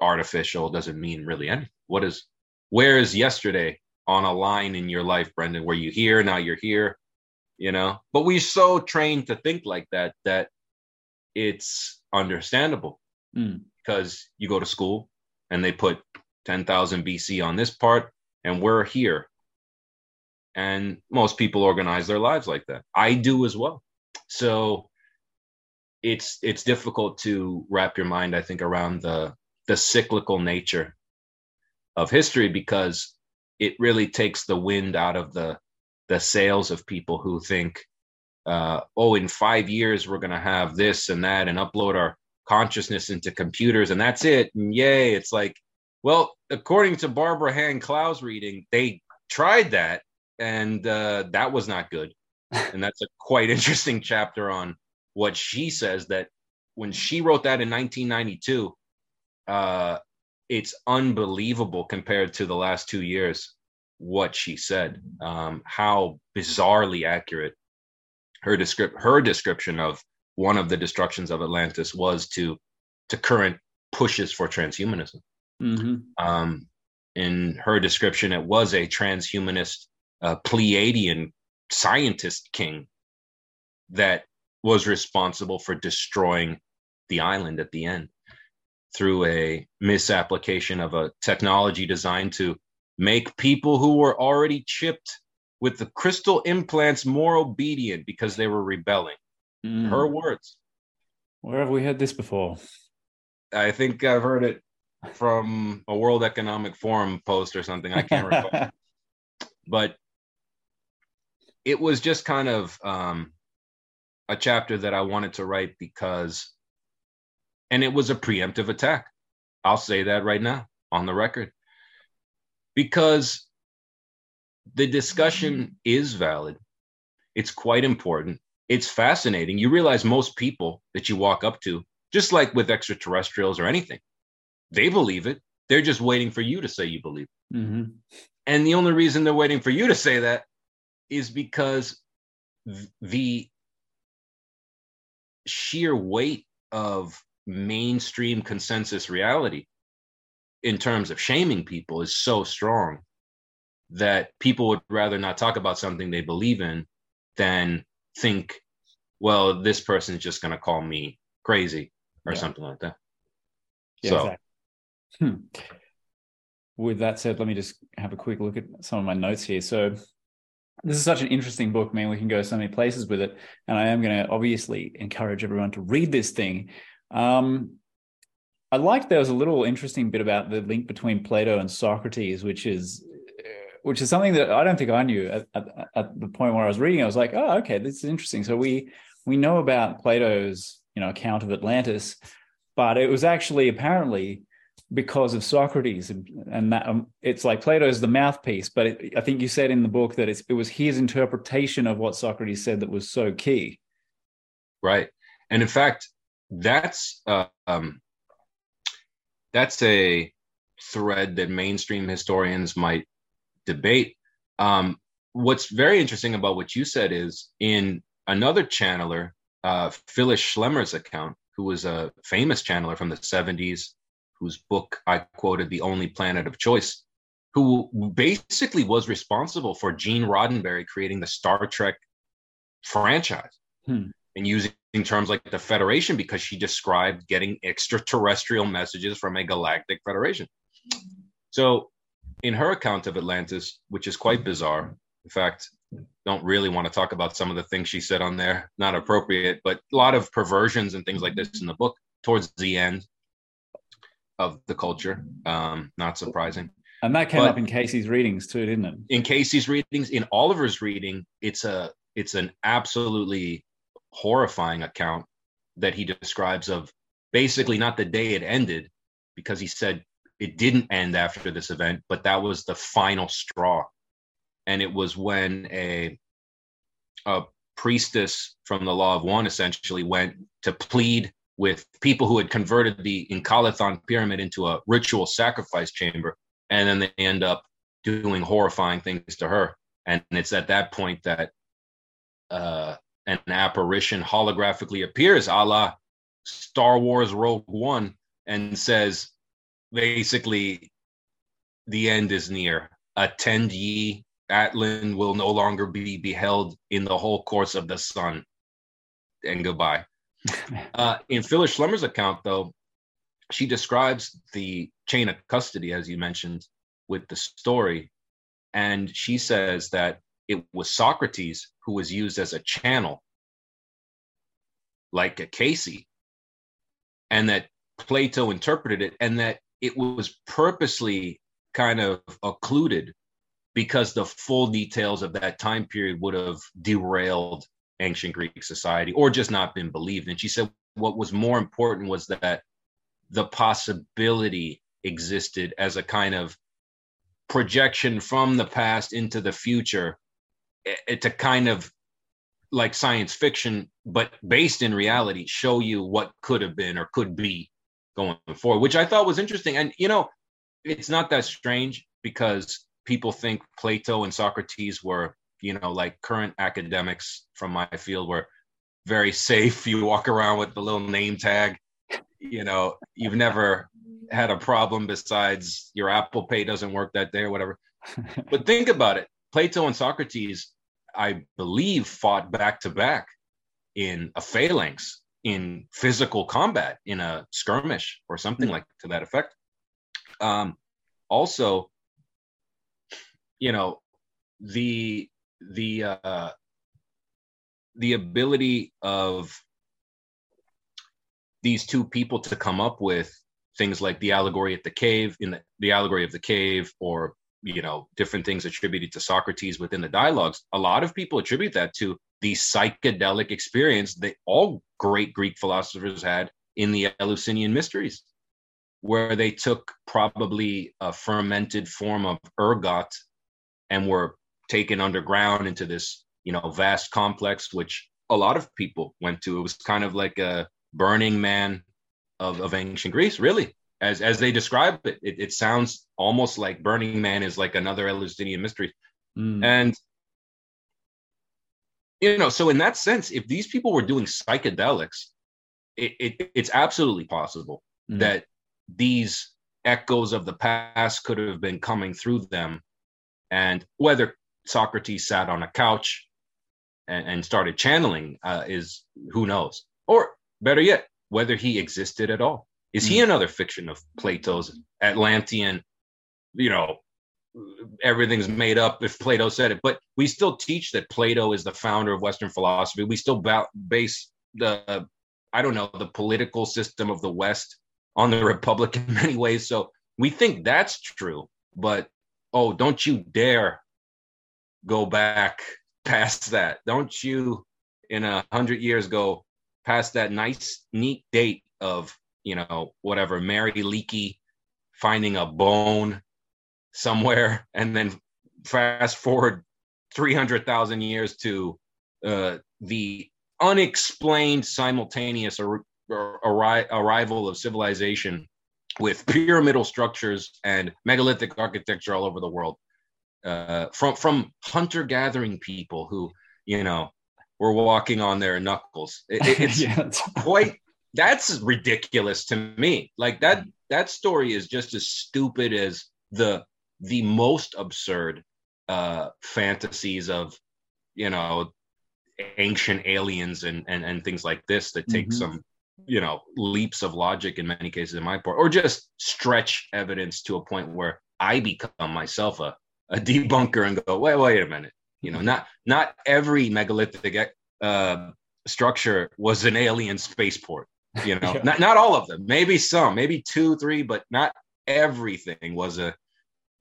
artificial, doesn't mean really anything. What is, where is yesterday on a line in your life, Brendan? Were you here? Now you're here, you know? But we're so trained to think like that that it's understandable mm. because you go to school and they put 10,000 BC on this part and we're here and most people organize their lives like that. I do as well. So it's it's difficult to wrap your mind i think around the the cyclical nature of history because it really takes the wind out of the the sails of people who think uh, oh in five years we're going to have this and that and upload our consciousness into computers and that's it and yay. It's like well according to barbara hand clow's reading they tried that and uh, that was not good. and that's a quite interesting chapter on what she says that when she wrote that in 1992, uh, it's unbelievable compared to the last two years what she said. Um, how bizarrely accurate her descript her description of one of the destructions of Atlantis was to to current pushes for transhumanism. Mm-hmm. Um, in her description, it was a transhumanist uh, Pleiadian scientist king that was responsible for destroying the island at the end through a misapplication of a technology designed to make people who were already chipped with the crystal implants more obedient because they were rebelling. Mm. Her words. Where have we heard this before? I think I've heard it from a World Economic Forum post or something. I can't recall. but it was just kind of um, a chapter that I wanted to write because, and it was a preemptive attack. I'll say that right now on the record because the discussion is valid. It's quite important. It's fascinating. You realize most people that you walk up to, just like with extraterrestrials or anything, they believe it. They're just waiting for you to say you believe it. Mm-hmm. And the only reason they're waiting for you to say that is because the sheer weight of mainstream consensus reality in terms of shaming people is so strong that people would rather not talk about something they believe in than think, well, this person's just going to call me crazy or yeah. something like that. Yeah, so, exactly. hmm. with that said, let me just have a quick look at some of my notes here. So, this is such an interesting book. I mean, we can go so many places with it. And I am going to obviously encourage everyone to read this thing. Um, I liked there was a little interesting bit about the link between Plato and Socrates, which is which is something that I don't think I knew at, at, at, the point where I was reading. I was like, oh, okay, this is interesting. So we we know about Plato's you know account of Atlantis, but it was actually apparently because of Socrates, and that um, it's like Plato is the mouthpiece. But it, I think you said in the book that it was his interpretation of what Socrates said that was so key. Right, and in fact, that's uh, um, that's a thread that mainstream historians might debate. Um, what's very interesting about what you said is in another channeler, uh, Phyllis Schlemmer's account, who was a famous channeler from the 70s, whose book I quoted, The Only Planet of Choice, who basically was responsible for Gene Roddenberry creating the Star Trek franchise hmm. and using terms like the Federation because she described getting extraterrestrial messages from a galactic federation. So, in her account of Atlantis, which is quite bizarre, in fact, don't really want to talk about some of the things she said on there, not appropriate, but a lot of perversions and things like this in the book towards the end of the culture. Um, not surprising. And that came but up in Cayce's readings too, didn't it? In Cayce's readings, in Oliver's reading, it's a it's an absolutely horrifying account that he describes of basically not the day it ended, because he said it didn't end after this event, but that was the final straw. And it was when a a priestess from the law of one essentially went to plead with people who had converted the Enchalathon pyramid into a ritual sacrifice chamber. And then they end up doing horrifying things to her. And it's at that point that uh, an apparition holographically appears, a la Star Wars Rogue One, and says, basically, the end is near. Attend ye, Atlan will no longer be beheld in the whole course of the sun. And goodbye. uh, in Phyllis Schlemmer's account, though, she describes the chain of custody, as you mentioned, with the story. And she says that it was Socrates who was used as a channel, like a Cayce, and that Plato interpreted it, and that it was purposely kind of occluded because the full details of that time period would have derailed ancient Greek society or just not been believed. And she said what was more important was that the possibility existed as a kind of projection from the past into the future eh, eh, to kind of like science fiction but based in reality show you what could have been or could be going forward which i thought was interesting and you know it's not that strange because people think plato and socrates were you know, like current academics from my field were very safe. You walk around with the little name tag. You know, you've never had a problem besides your Apple Pay doesn't work that day or whatever. but think about it. Plato and Socrates, I believe, fought back to back in a phalanx, in physical combat, in a skirmish or something like to that effect. Um, also, you know, the the uh, the ability of these two people to come up with things like the allegory at the cave in the, the allegory of the cave or you know different things attributed to socrates within the dialogues. A lot of people attribute that to the psychedelic experience that all great greek philosophers had in the eleusinian mysteries where they took probably a fermented form of ergot and were taken underground into this you know vast complex which a lot of people went to it was kind of like a burning man of, of ancient greece really as as they describe it, it, it sounds almost like burning man is like another eleusinian mystery mm. and you know so in that sense if these people were doing psychedelics it, it it's absolutely possible mm. that these echoes of the past could have been coming through them and whether Socrates sat on a couch and, and started channeling uh, is who knows? Or better yet, whether he existed at all. Is mm. he hmm. another fiction of Plato's Atlantean? You know, everything's made up if Plato said it, but we still teach that Plato is the founder of Western philosophy. We still ba- base the, I don't know, the political system of the West on the Republic in many ways. So we think that's true, but oh, don't you dare go back past that. Don't you, in a hundred years, go past that nice, neat date of you know whatever Mary Leakey finding a bone somewhere and then fast forward 300,000 years to uh, the unexplained simultaneous ar- ar- arrival of civilization with pyramidal structures and megalithic architecture all over the world uh, from from hunter gathering people who you know were walking on their knuckles it, it's yeah. quite that's ridiculous to me like that that story is just as stupid as the the most absurd uh fantasies of you know ancient aliens and and, and things like this that take mm-hmm. some you know leaps of logic in many cases in my part or just stretch evidence to a point where i become myself a, a debunker and go wait wait a minute you know not not every megalithic uh, structure was an alien spaceport you know yeah. not, not all of them maybe some maybe two three but not everything was a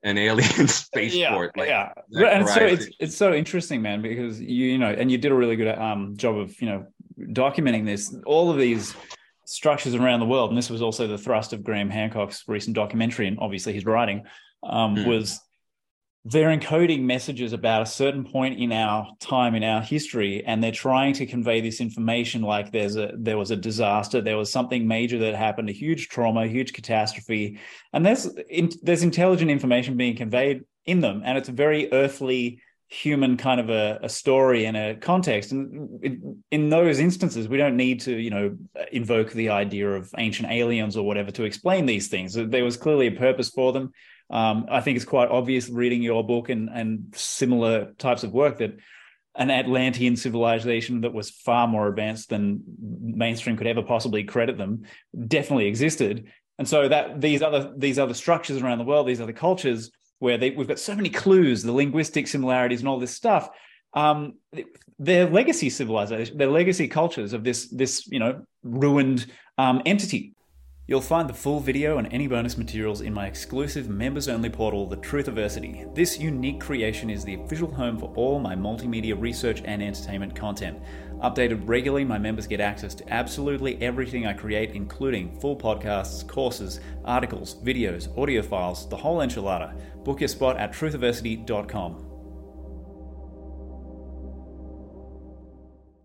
an alien spaceport. Yeah, like, yeah. And so it's it's so interesting, man, because you you know, and you did a really good um, job of you know documenting this. All of these structures around the world, and this was also the thrust of Graham Hancock's recent documentary, and obviously his writing um, mm. was they're encoding messages about a certain point in our time in our history and they're trying to convey this information like there's a there was a disaster there was something major that happened a huge trauma huge catastrophe and there's in, there's intelligent information being conveyed in them and it's a very earthly human kind of a, a story and a context. And in, in those instances we don't need to you know invoke the idea of ancient aliens or whatever to explain these things. There was clearly a purpose for them. Um, I think it's quite obvious reading your book and, and similar types of work that an Atlantean civilization that was far more advanced than mainstream could ever possibly credit them definitely existed. And so that these other these other structures around the world, these other cultures where they, we've got so many clues, the linguistic similarities and all this stuff. Um, their legacy civilization, their legacy cultures of this this you know ruined um, entity. You'll find the full video and any bonus materials in my exclusive members only portal, The Truthiversity. This unique creation is the official home for all my multimedia research and entertainment content. Updated regularly, my members get access to absolutely everything I create, including full podcasts, courses, articles, videos, audio files, the whole enchilada. Book your spot at truthiversity.com.